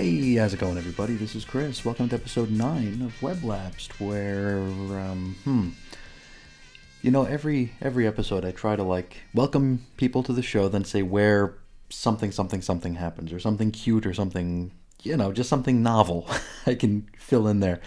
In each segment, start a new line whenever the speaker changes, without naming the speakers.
Hey, how's it going, everybody? This is Chris. Welcome to episode 9 of Web Lapsed, where, um, hmm. You know, every every episode I try to, like, welcome people to the show, then say where something, something, something happens, or something cute, or something, you know, just something novel I can fill in there.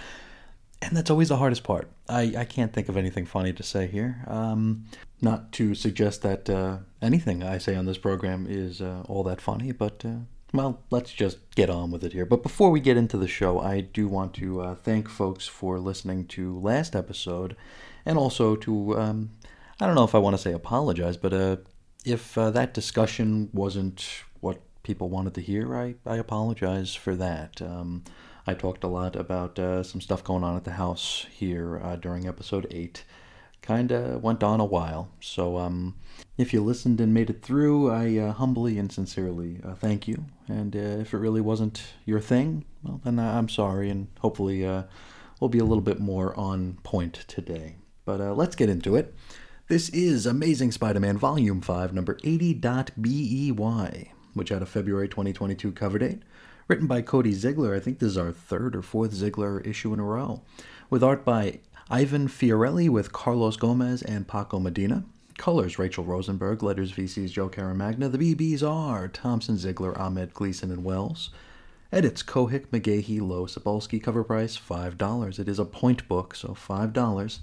And that's always the hardest part. I, I can't think of anything funny to say here. Um, not to suggest that uh, anything I say on this program is uh, all that funny, but uh, well, let's just get on with it here. But before we get into the show, I do want to uh, thank folks for listening to last episode, and also to um, I don't know if I want to say apologize, but uh, if uh, that discussion wasn't what people wanted to hear, I, I apologize for that. Um, I talked a lot about uh, some stuff going on at the house here uh, during episode 8 kind of went on a while. So um, if you listened and made it through, I uh, humbly and sincerely uh, thank you. And uh, if it really wasn't your thing, well, then I'm sorry, and hopefully uh, we'll be a little bit more on point today. But uh, let's get into it. This is Amazing Spider Man Volume 5, number 80.BEY, which had a February 2022 cover date. Written by Cody Ziglar. I think this is our third or fourth Ziglar issue in a row. With art by Ivan Fiorelli with Carlos Gomez and Paco Medina. Colors Rachelle Rosenberg, letters VC's Joe Caramagna. The BBs are Thompson, Ziglar, Ahmed, Gleason, and Wells. Edits Cohick, McGahey, Lowe, Sapolsky. Cover price $5. It is a point book, so $5.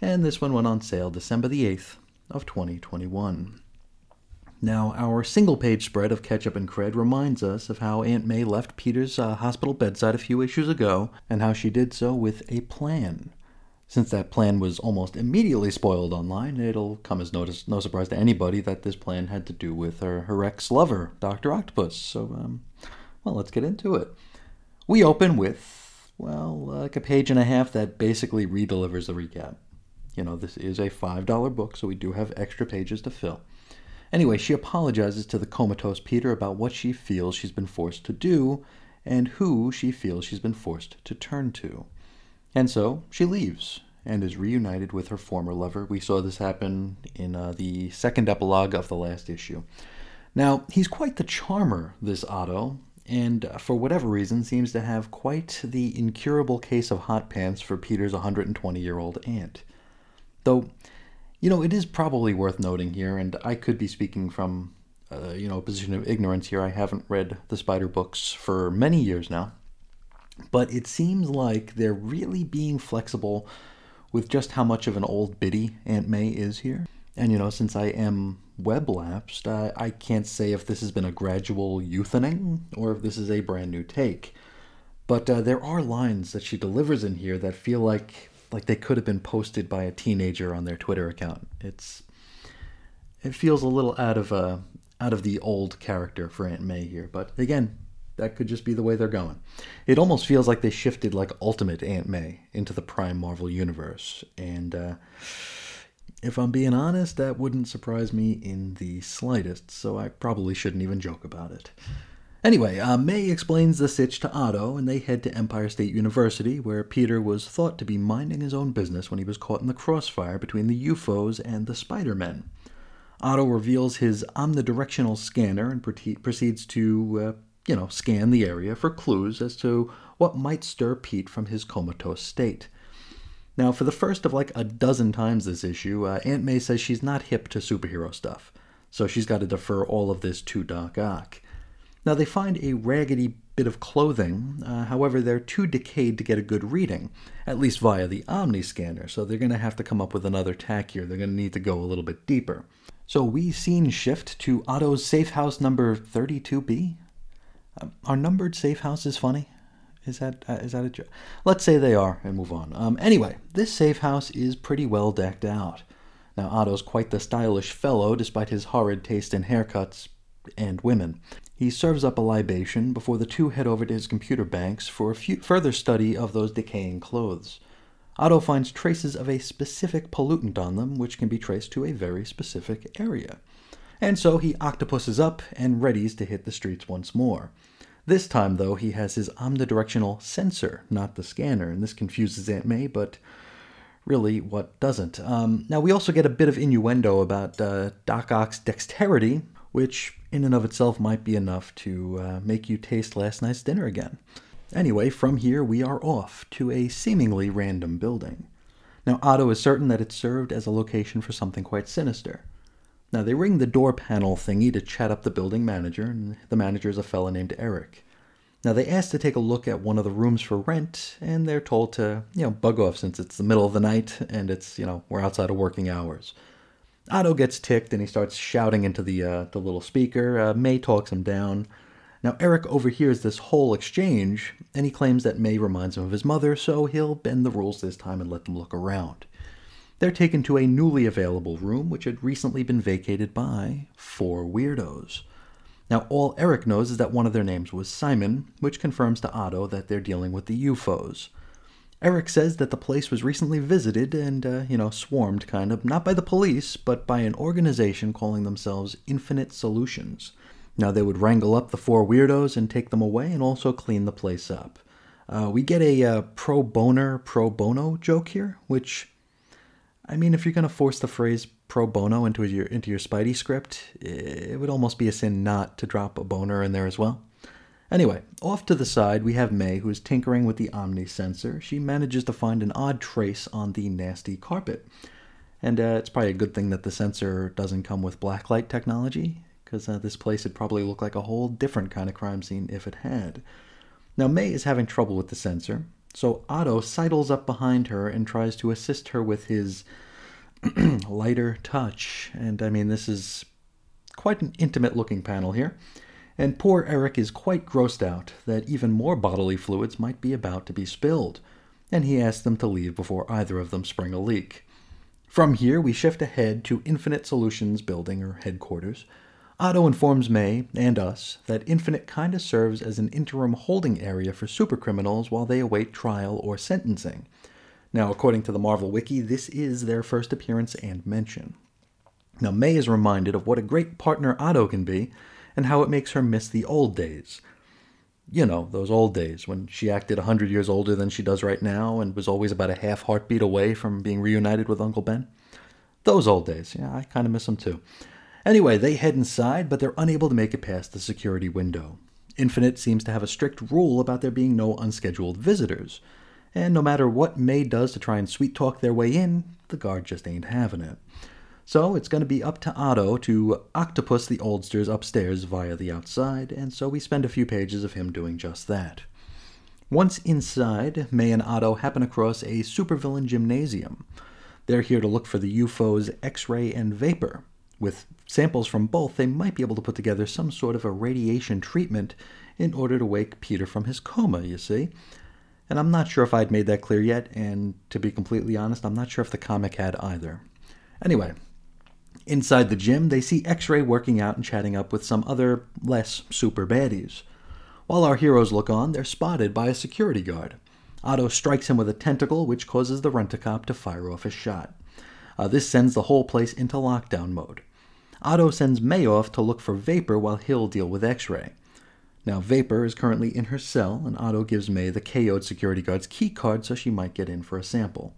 And this one went on sale December the 8th of 2021. Now, our single page spread of Ketchup and Cred reminds us of how Aunt May left Peter's uh, hospital bedside a few issues ago, and how she did so with a plan. Since that plan was almost immediately spoiled online, it'll come as no, no surprise to anybody that this plan had to do with her, her ex lover, Dr. Octopus. So, um, well, let's get into it. We open with, well, like a page and a half that basically re delivers the recap. You know, this is a $5 book, so we do have extra pages to fill. Anyway, she apologizes to the comatose Peter about what she feels she's been forced to do and who she feels she's been forced to turn to. And so she leaves and is reunited with her former lover. We saw this happen in uh, the second epilogue of the last issue. Now, he's quite the charmer, this Otto, and uh, for whatever reason seems to have quite the incurable case of hot pants for Peter's 120 year old aunt. Though, you know, it is probably worth noting here, and I could be speaking from, uh, you know, a position of ignorance here. I haven't read the Spider books for many years now. But it seems like they're really being flexible with just how much of an old biddy Aunt May is here. And you know, since I am web lapsed, I, I can't say if this has been a gradual youthening or if this is a brand new take. But uh, there are lines that she delivers in here that feel like like they could have been posted by a teenager on their Twitter account. It's it feels a little out of uh, out of the old character for Aunt May here. But again, that could just be the way they're going. It almost feels like they shifted like Ultimate Aunt May into the Prime Marvel universe, and uh, if I'm being honest, that wouldn't surprise me in the slightest. So I probably shouldn't even joke about it. Anyway, uh, May explains the sitch to Otto, and they head to Empire State University, where Peter was thought to be minding his own business when he was caught in the crossfire between the U-Foes and the Spider-Men. Otto reveals his omnidirectional scanner and proceeds to uh, you know, scan the area for clues as to what might stir Pete from his comatose state. Now, for the first of like a dozen times this issue, uh, Aunt May says she's not hip to superhero stuff, so she's got to defer all of this to Doc Ock. Now, they find a raggedy bit of clothing, uh, however, they're too decayed to get a good reading, at least via the Omni scanner, so they're going to have to come up with another tack here. They're going to need to go a little bit deeper. So we scene shift to Otto's safe house number 32B, um, are numbered safe houses funny? Is that uh, is that a joke? Let's say they are and move on. Um, anyway, this safe house is pretty well decked out. Now Otto's quite the stylish fellow, despite his horrid taste in haircuts and women. He serves up a libation before the two head over to his computer banks for a few, further study of those decaying clothes. Otto finds traces of a specific pollutant on them, which can be traced to a very specific area and so he octopuses up and readies to hit the streets once more. This time, though, he has his omnidirectional sensor, not the scanner, and this confuses Aunt May, but really, what doesn't? Um, now, we also get a bit of innuendo about uh, Doc Ock's dexterity which in and of itself might be enough to uh, make you taste last night's dinner again. Anyway, from here we are off to a seemingly random building. Now, Otto is certain that it served as a location for something quite sinister. Now, they ring the door panel thingy to chat up the building manager, and the manager is a fella named Eric. Now, they ask to take a look at one of the rooms for rent, and they're told to, you know, bug off since it's the middle of the night and it's, you know, we're outside of working hours. Otto gets ticked and he starts shouting into the, uh, the little speaker. Uh, May talks him down. Now, Eric overhears this whole exchange, and he claims that May reminds him of his mother, so he'll bend the rules this time and let them look around. They're taken to a newly available room, which had recently been vacated by four weirdos. Now, all Eric knows is that one of their names was Simon, which confirms to Otto that they're dealing with the U-Foes. Eric says that the place was recently visited and, uh, you know, swarmed kind of, not by the police, but by an organization calling themselves Infinite Solutions. Now, they would wrangle up the four weirdos and take them away and also clean the place up. Uh, we get a uh, pro boner, pro bono joke here, which, I mean, if you're going to force the phrase pro bono into your, into your Spidey script, it would almost be a sin not to drop a boner in there as well. Anyway, off to the side, we have May, who is tinkering with the Omni sensor. She manages to find an odd trace on the nasty carpet. And uh, it's probably a good thing that the sensor doesn't come with blacklight technology because uh, this place would probably look like a whole different kind of crime scene if it had. Now, May is having trouble with the sensor, so Otto sidles up behind her and tries to assist her with his lighter touch. And I mean, this is quite an intimate looking panel here. And poor Eric is quite grossed out that even more bodily fluids might be about to be spilled, and he asks them to leave before either of them spring a leak. From here, we shift ahead to Infinite Solutions building or headquarters, Otto informs May and us that Infinite kinda serves as an interim holding area for supercriminals while they await trial or sentencing. Now, according to the Marvel Wiki, this is their first appearance and mention. Now, May is reminded of what a great partner Otto can be and how it makes her miss the old days. You know, those old days when she acted a hundred years older than she does right now and was always about a half heartbeat away from being reunited with Uncle Ben. Those old days, yeah, I kind of miss them too. Anyway, they head inside, but they're unable to make it past the security window. Infinite seems to have a strict rule about there being no unscheduled visitors, and no matter what May does to try and sweet talk their way in, the guard just ain't having it. So it's going to be up to Otto to octopus the oldsters upstairs via the outside, and so we spend a few pages of him doing just that. Once inside, May and Otto happen across a supervillain gymnasium. They're here to look for the U-Foes X ray and Vapor, with samples from both, they might be able to put together some sort of a radiation treatment in order to wake Peter from his coma, you see. And I'm not sure if I'd made that clear yet, and to be completely honest, I'm not sure if the comic had either. Anyway, inside the gym, they see X Ray working out and chatting up with some other, less super baddies. While our heroes look on, they're spotted by a security guard. Otto strikes him with a tentacle, which causes the rent a cop to fire off a shot. Uh, this sends the whole place into lockdown mode. Otto sends May off to look for Vapor while he'll deal with X ray. Now, Vapor is currently in her cell, and Otto gives May the KO'd security guard's key card so she might get in for a sample.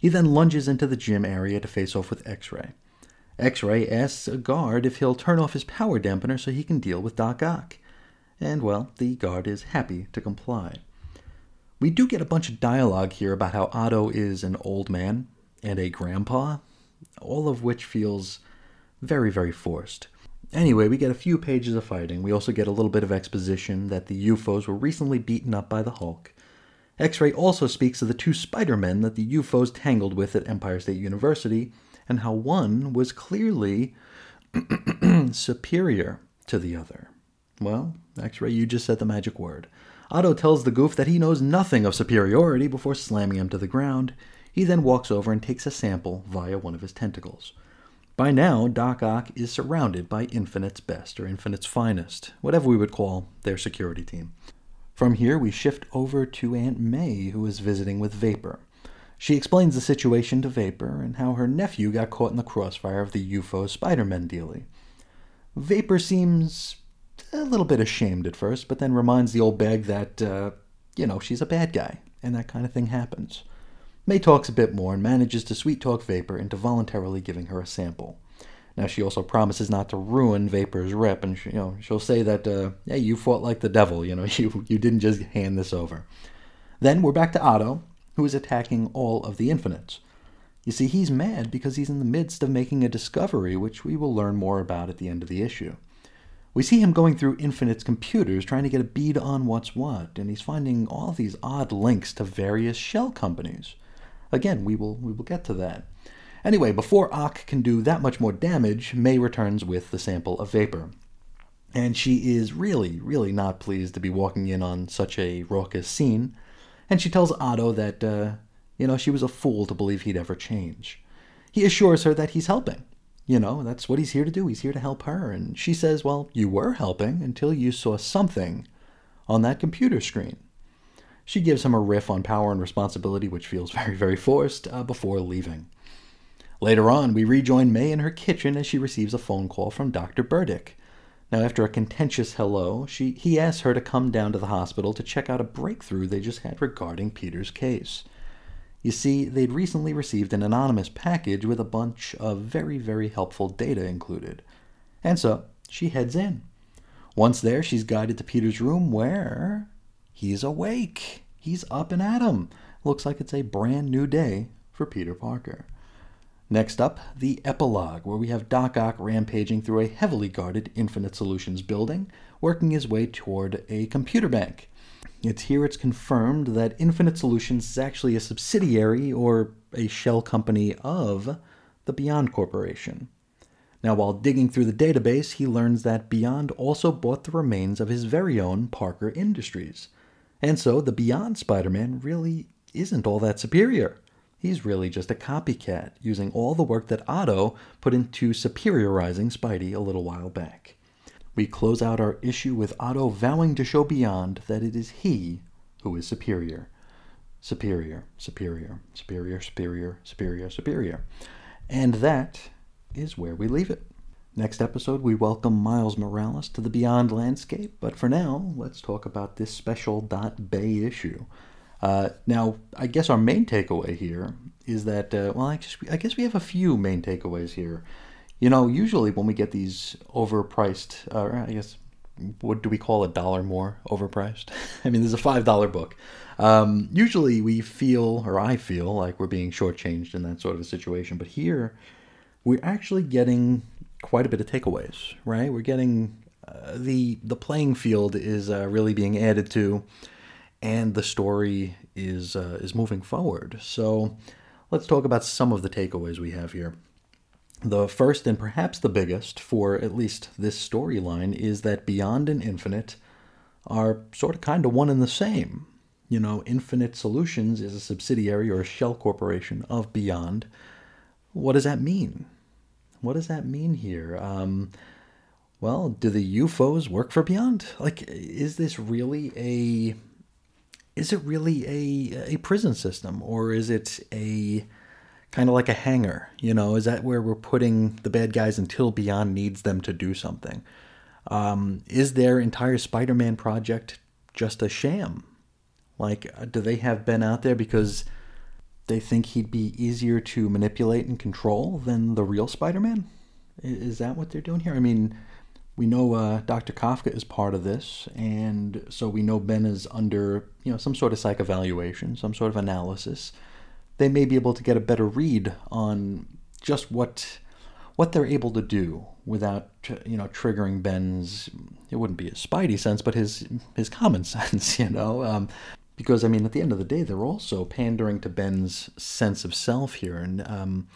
He then lunges into the gym area to face off with X ray. X ray asks a guard if he'll turn off his power dampener so he can deal with Doc Ock. And, well, the guard is happy to comply. We do get a bunch of dialogue here about how Otto is an old man, and a grandpa, all of which feels very, very forced. Anyway, we get a few pages of fighting. We also get a little bit of exposition that the U-Foes were recently beaten up by the Hulk. X Ray also speaks of the two Spider Men that the U-Foes tangled with at Empire State University, and how one was clearly superior to the other. Well, X Ray, you just said the magic word. Otto tells the goof that he knows nothing of superiority before slamming him to the ground. He then walks over and takes a sample via one of his tentacles. By now, Doc Ock is surrounded by Infinite's best, or Infinite's finest, whatever we would call their security team. From here, we shift over to Aunt May, who is visiting with Vapor. She explains the situation to Vapor and how her nephew got caught in the crossfire of the UFO Spider Man dealie. Vapor seems a little bit ashamed at first, but then reminds the old bag that, uh, you know, she's a bad guy, and that kind of thing happens. May talks a bit more and manages to sweet talk Vapor into voluntarily giving her a sample. Now she also promises not to ruin Vapor's rep, and she, you know she'll say that, uh, "Yeah, you fought like the devil. You know, you you didn't just hand this over." Then we're back to Otto, who is attacking all of the Infinites. You see, he's mad because he's in the midst of making a discovery, which we will learn more about at the end of the issue. We see him going through Infinite's computers trying to get a bead on what's what, and he's finding all these odd links to various shell companies. Again, we will we will get to that. Anyway, before Ock can do that much more damage, May returns with the sample of vapor. And she is really, really not pleased to be walking in on such a raucous scene. And she tells Otto that, uh, you know, she was a fool to believe he'd ever change. He assures her that he's helping. You know, that's what he's here to do. He's here to help her. And she says, Well, you were helping until you saw something on that computer screen. She gives him a riff on power and responsibility, which feels very, very forced, uh, before leaving. Later on, we rejoin May in her kitchen as she receives a phone call from Dr. Burdick. Now, after a contentious hello, she, he asks her to come down to the hospital to check out a breakthrough they just had regarding Peter's case. You see, they'd recently received an anonymous package with a bunch of very, very helpful data included. And so, she heads in. Once there, she's guided to Peter's room where he's awake. He's up and at 'em. Looks like it's a brand new day for Peter Parker. Next up, the epilogue, where we have Doc Ock rampaging through a heavily guarded Infinite Solutions building, working his way toward a computer bank. It's here it's confirmed that Infinite Solutions is actually a subsidiary or a shell company of the Beyond Corporation. Now, while digging through the database, he learns that Beyond also bought the remains of his very own Parker Industries. And so the Beyond Spider Man really isn't all that superior. He's really just a copycat, using all the work that Otto put into superiorizing Spidey a little while back. We close out our issue with Otto vowing to show Beyond that it is he who is superior. Superior, superior, superior, superior, superior, superior. And that is where we leave it. Next episode, we welcome Miles Morales to the Beyond landscape, but for now, let's talk about this special Dot Bay issue. Uh, now, I guess our main takeaway here is that, uh, well, I guess, I guess we have a few main takeaways here. You know, usually when we get these overpriced, or I guess, what do we call a dollar more overpriced? I mean, there's a $5 book. Um, usually we feel, or I feel, like we're being shortchanged in that sort of a situation. But here, we're actually getting quite a bit of takeaways, right? We're getting uh, the the playing field is uh, really being added to and the story is uh, is moving forward. So let's talk about some of the takeaways we have here. The first and perhaps the biggest for at least this storyline is that Beyond and Infinite are sort of kind of one and the same. You know, Infinite Solutions is a subsidiary or a shell corporation of Beyond. What does that mean? What does that mean here? Um, well, do the U-Foes work for Beyond? Like, is this really a is it really a a prison system or is it a kind of like a hangar? You know, is that where we're putting the bad guys until Beyond needs them to do something? Um, is their entire Spider-Man project just a sham? Like, uh, do they have Ben out there because they think he'd be easier to manipulate and control than the real Spider-Man? Is that what they're doing here? I mean, we know uh, Dr. Kafka is part of this, and so we know Ben is under you know some sort of psych evaluation, some sort of analysis. They may be able to get a better read on just what what they're able to do without you know triggering Ben's it wouldn't be his spidey sense, but his his common sense, you know. Um, because I mean, at the end of the day, they're also pandering to Ben's sense of self here, and um,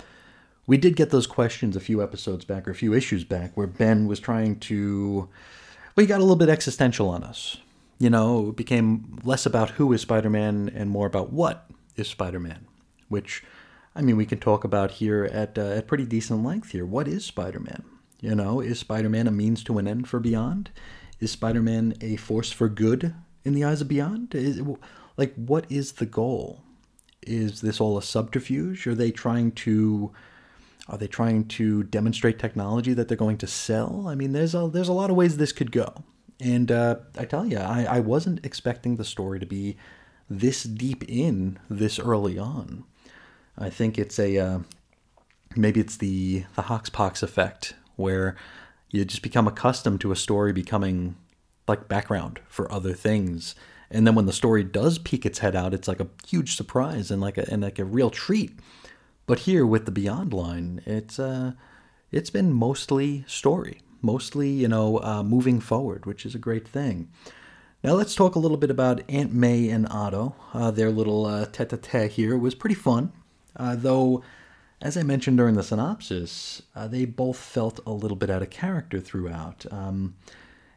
we did get those questions a few episodes back or a few issues back where Ben was trying to. Well, he got a little bit existential on us. You know, it became less about who is Spider Man and more about what is Spider Man, which, I mean, we can talk about here at, uh, at pretty decent length here. What is Spider Man? You know, is Spider Man a means to an end for Beyond? Is Spider Man a force for good in the eyes of Beyond? Is, like, what is the goal? Is this all a subterfuge? Are they trying to are they trying to demonstrate technology that they're going to sell? I mean, there's a there's a lot of ways this could go. And uh, I tell you, I, I wasn't expecting the story to be this deep in this early on. I think it's a uh, maybe it's the the Hoxpox effect where you just become accustomed to a story becoming like background for other things. And then when the story does peek its head out it's like a huge surprise and like a and like a real treat. But here with the beyond line it's uh it's been mostly story mostly you know uh, moving forward which is a great thing. Now let's talk a little bit about aunt may and otto. Uh, their little uh, tete-a-tete here was pretty fun. Uh, though as I mentioned during the synopsis, uh, they both felt a little bit out of character throughout. Um,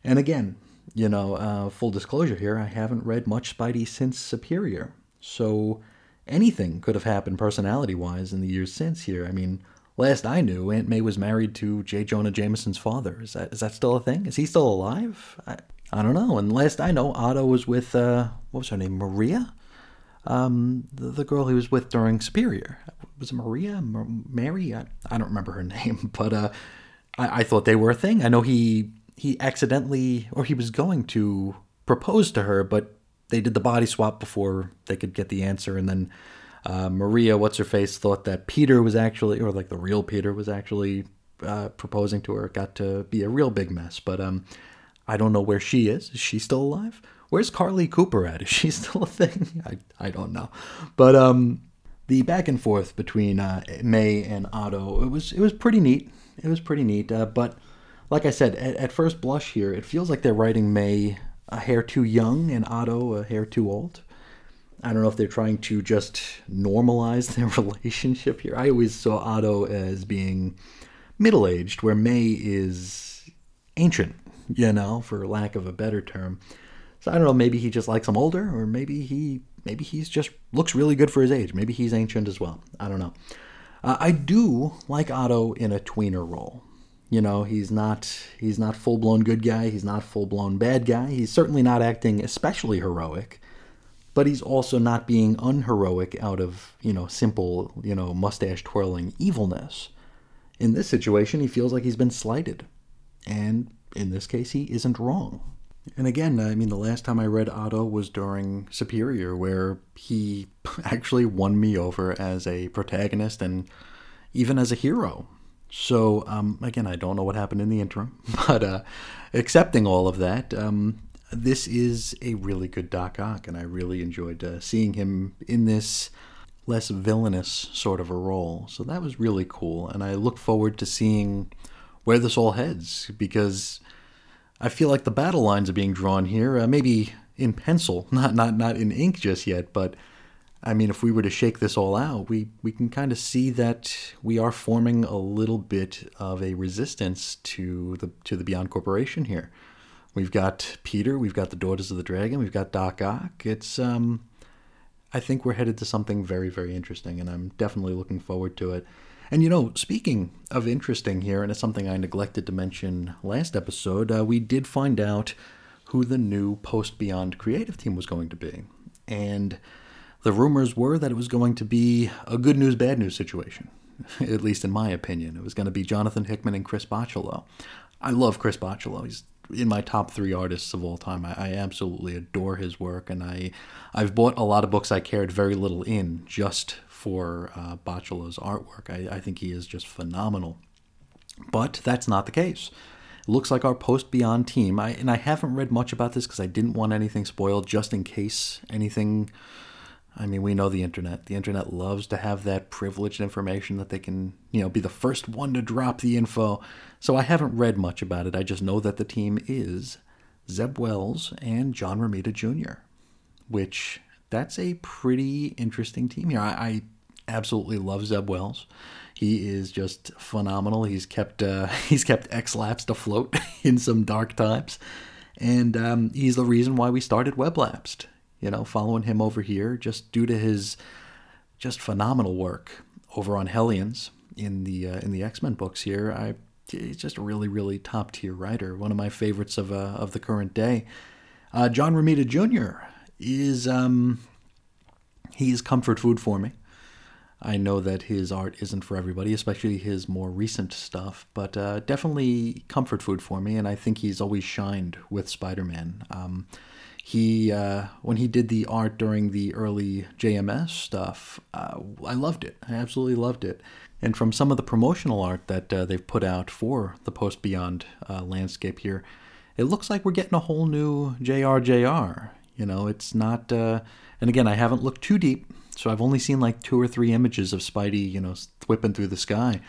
and again, you know, uh, full disclosure here, I haven't read much Spidey since Superior. So anything could have happened personality wise in the years since here. I mean, last I knew, Aunt May was married to J. Jonah Jameson's father. Is that is that still a thing? Is he still alive? I, I don't know. And last I know, Otto was with, uh, what was her name, Maria? Um, the, the girl he was with during Superior was it Maria, Mary? I, I, don't remember her name, but uh, I, I thought they were a thing. I know he he accidentally or he was going to propose to her, but they did the body swap before they could get the answer, and then uh, Maria, what's her face, thought that Peter was actually, or like the real Peter was actually uh, proposing to her. It got to be a real big mess, but um, I don't know where she is. Is she still alive? Where's Carlie Cooper at? Is she still a thing? I, I don't know. But um, the back and forth between uh, May and Otto, it was it was pretty neat. It was pretty neat. Uh, but like I said, at, at, first blush here, it feels like they're writing May a hair too young and Otto a hair too old. I don't know if they're trying to just normalize their relationship here. I always saw Otto as being middle aged, where May is ancient, you know, for lack of a better term. So I don't know, maybe he just likes him older, or maybe he maybe he's just looks really good for his age. Maybe he's ancient as well. I don't know. Uh, I do like Otto in a tweener role. You know, he's not he's not full blown good guy. He's not full blown bad guy. He's certainly not acting especially heroic, but he's also not being unheroic out of you know simple you know mustache twirling evilness. In this situation, he feels like he's been slighted, and in this case, he isn't wrong. And again, I mean, the last time I read Otto was during Superior, where he actually won me over as a protagonist and even as a hero. So, um, again, I don't know what happened in the interim, but uh, accepting all of that, um, this is a really good Doc Ock, and I really enjoyed uh, seeing him in this less villainous sort of a role. So that was really cool, and I look forward to seeing where this all heads because I feel like the battle lines are being drawn here, uh, maybe in pencil, not not not in ink just yet, but I mean, if we were to shake this all out, we we can kind of see that we are forming a little bit of a resistance to the to the Beyond Corporation here. We've got Peter, we've got the Daughters of the Dragon, we've got Doc Ock. It's um, I think we're headed to something very very interesting, and I'm definitely looking forward to it. And you know, speaking of interesting here, and it's something I neglected to mention last episode, uh, we did find out who the new Post Beyond creative team was going to be. And the rumors were that it was going to be a good news, bad news situation, at least in my opinion. It was going to be Jonathan Hickman and Chris Bachalo. I love Chris Bachalo. He's in my top three artists of all time. I, I, absolutely adore his work, and I I've bought a lot of books I cared very little in just for uh, Bachalo's artwork. I, I think he is just phenomenal. But that's not the case. Looks like our Post Beyond team, I, and I haven't read much about this because I didn't want anything spoiled just in case anything. I mean, we know the internet. The internet loves to have that privileged information that they can, you know, be the first one to drop the info. So I haven't read much about it. I just know that the team is Zeb Wells and John Romita Jr., which that's a pretty interesting team here. I, I absolutely love Zeb Wells. He is just phenomenal. He's kept uh, he's kept X-Lapsed afloat in some dark times, and um, he's the reason why we started Weblapsed. You know, following him over here just due to his just phenomenal work over on Hellions in the uh, in the X Men books. Here, I he's just a really really top tier writer. One of my favorites of uh, of the current day. Uh, John Romita Jr is um, he is comfort food for me. I know that his art isn't for everybody, especially his more recent stuff, but uh, definitely comfort food for me. And I think he's always shined with Spider-Man. Um, he uh, when he did the art during the early JMS stuff, uh, I loved it. I absolutely loved it. And from some of the promotional art that uh, they've put out for the Post Beyond uh, landscape here, it looks like we're getting a whole new JRJR. You know, it's not. Uh, and again, I haven't looked too deep, so I've only seen like two or three images of Spidey, you know, whipping through the sky.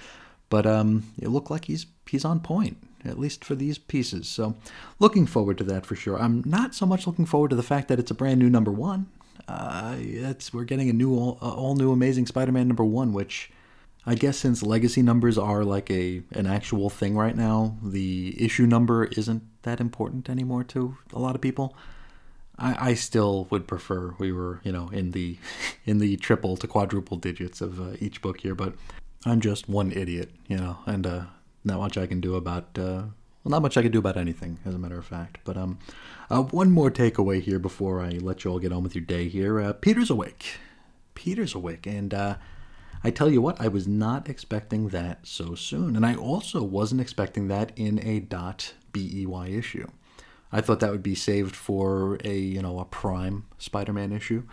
But um, it looked like he's he's on point, at least for these pieces. So, looking forward to that for sure. I'm not so much looking forward to the fact that it's a brand new number one. Uh, it's we're getting a new all, all new Amazing Spider-Man number one, which I guess since legacy numbers are like a an actual thing right now, the issue number isn't that important anymore to a lot of people. I, I still would prefer we were, you know, in the in the triple to quadruple digits of uh, each book here, but I'm just one idiot, you know, and uh, not much I can do about uh, well, not much I can do about anything, as a matter of fact. But um, uh, one more takeaway here before I let you all get on with your day here. Uh, Peter's awake. Peter's awake, and uh, I tell you what, I was not expecting that so soon. And I also wasn't expecting that in a dot BEY issue. I thought that would be saved for a, you know, a prime Spider-Man issue.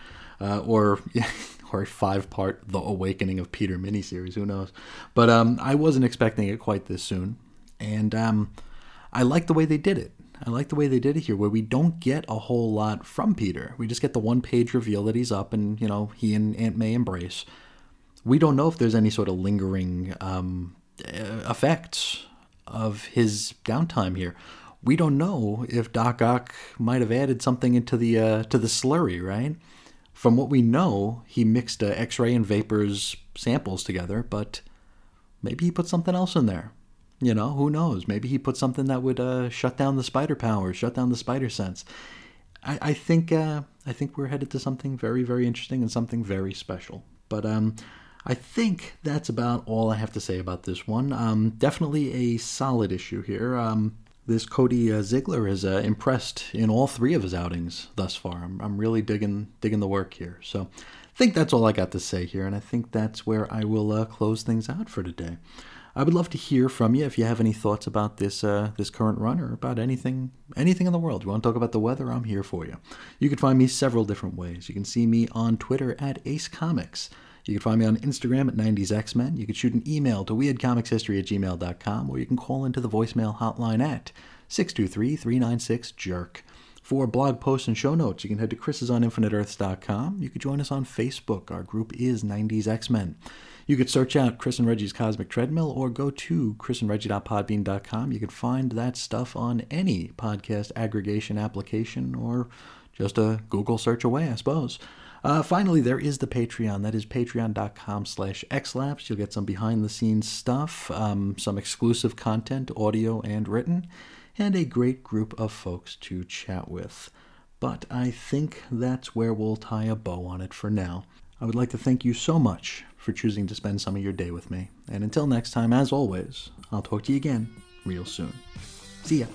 Uh, or or a five-part The Awakening of Peter miniseries, who knows. But um, I wasn't expecting it quite this soon. And um, I like the way they did it. I like the way they did it here, where we don't get a whole lot from Peter. We just get the one page reveal that he's up and, you know, he and Aunt May embrace we don't know if there's any sort of lingering um, effects of his downtime here. We don't know if Doc Ock might have added something into the uh, to the slurry, right? From what we know, he mixed uh, X-ray and vapors samples together, but maybe he put something else in there. You know, who knows? Maybe he put something that would uh, shut down the spider powers, shut down the spider sense. I, I think uh, I think we're headed to something very, very interesting and something very special. But um, I think that's about all I have to say about this one. Um, definitely a solid issue here. Um, this Cody uh, Ziglar is uh, impressed in all three of his outings thus far. I'm, I'm really digging digging the work here. So I think that's all I got to say here, and I think that's where I will uh, close things out for today. I would love to hear from you if you have any thoughts about this uh, this current run or about anything anything in the world. You want to talk about the weather? I'm here for you. You can find me several different ways. You can see me on Twitter at Ace Comics. You can find me on Instagram at 90sxmen. You can shoot an email to weirdcomicshistory at gmail.com, or you can call into the voicemail hotline at 623-396-JERK. For blog posts and show notes, you can head to chrisisoninfiniteearths.com. You can join us on Facebook. Our group is 90s X-Men. You could search out Chris and Reggie's Cosmic Treadmill or go to chrisandreggie.podbean.com. You can find that stuff on any podcast aggregation application or just a Google search away, I suppose. Uh, finally, there is the Patreon. That is patreon.com slash xlabs. You'll get some behind-the-scenes stuff, um, some exclusive content, audio and written, and a great group of folks to chat with. But I think that's where we'll tie a bow on it for now. I would like to thank you so much for choosing to spend some of your day with me. And until next time, as always, I'll talk to you again real soon. See ya.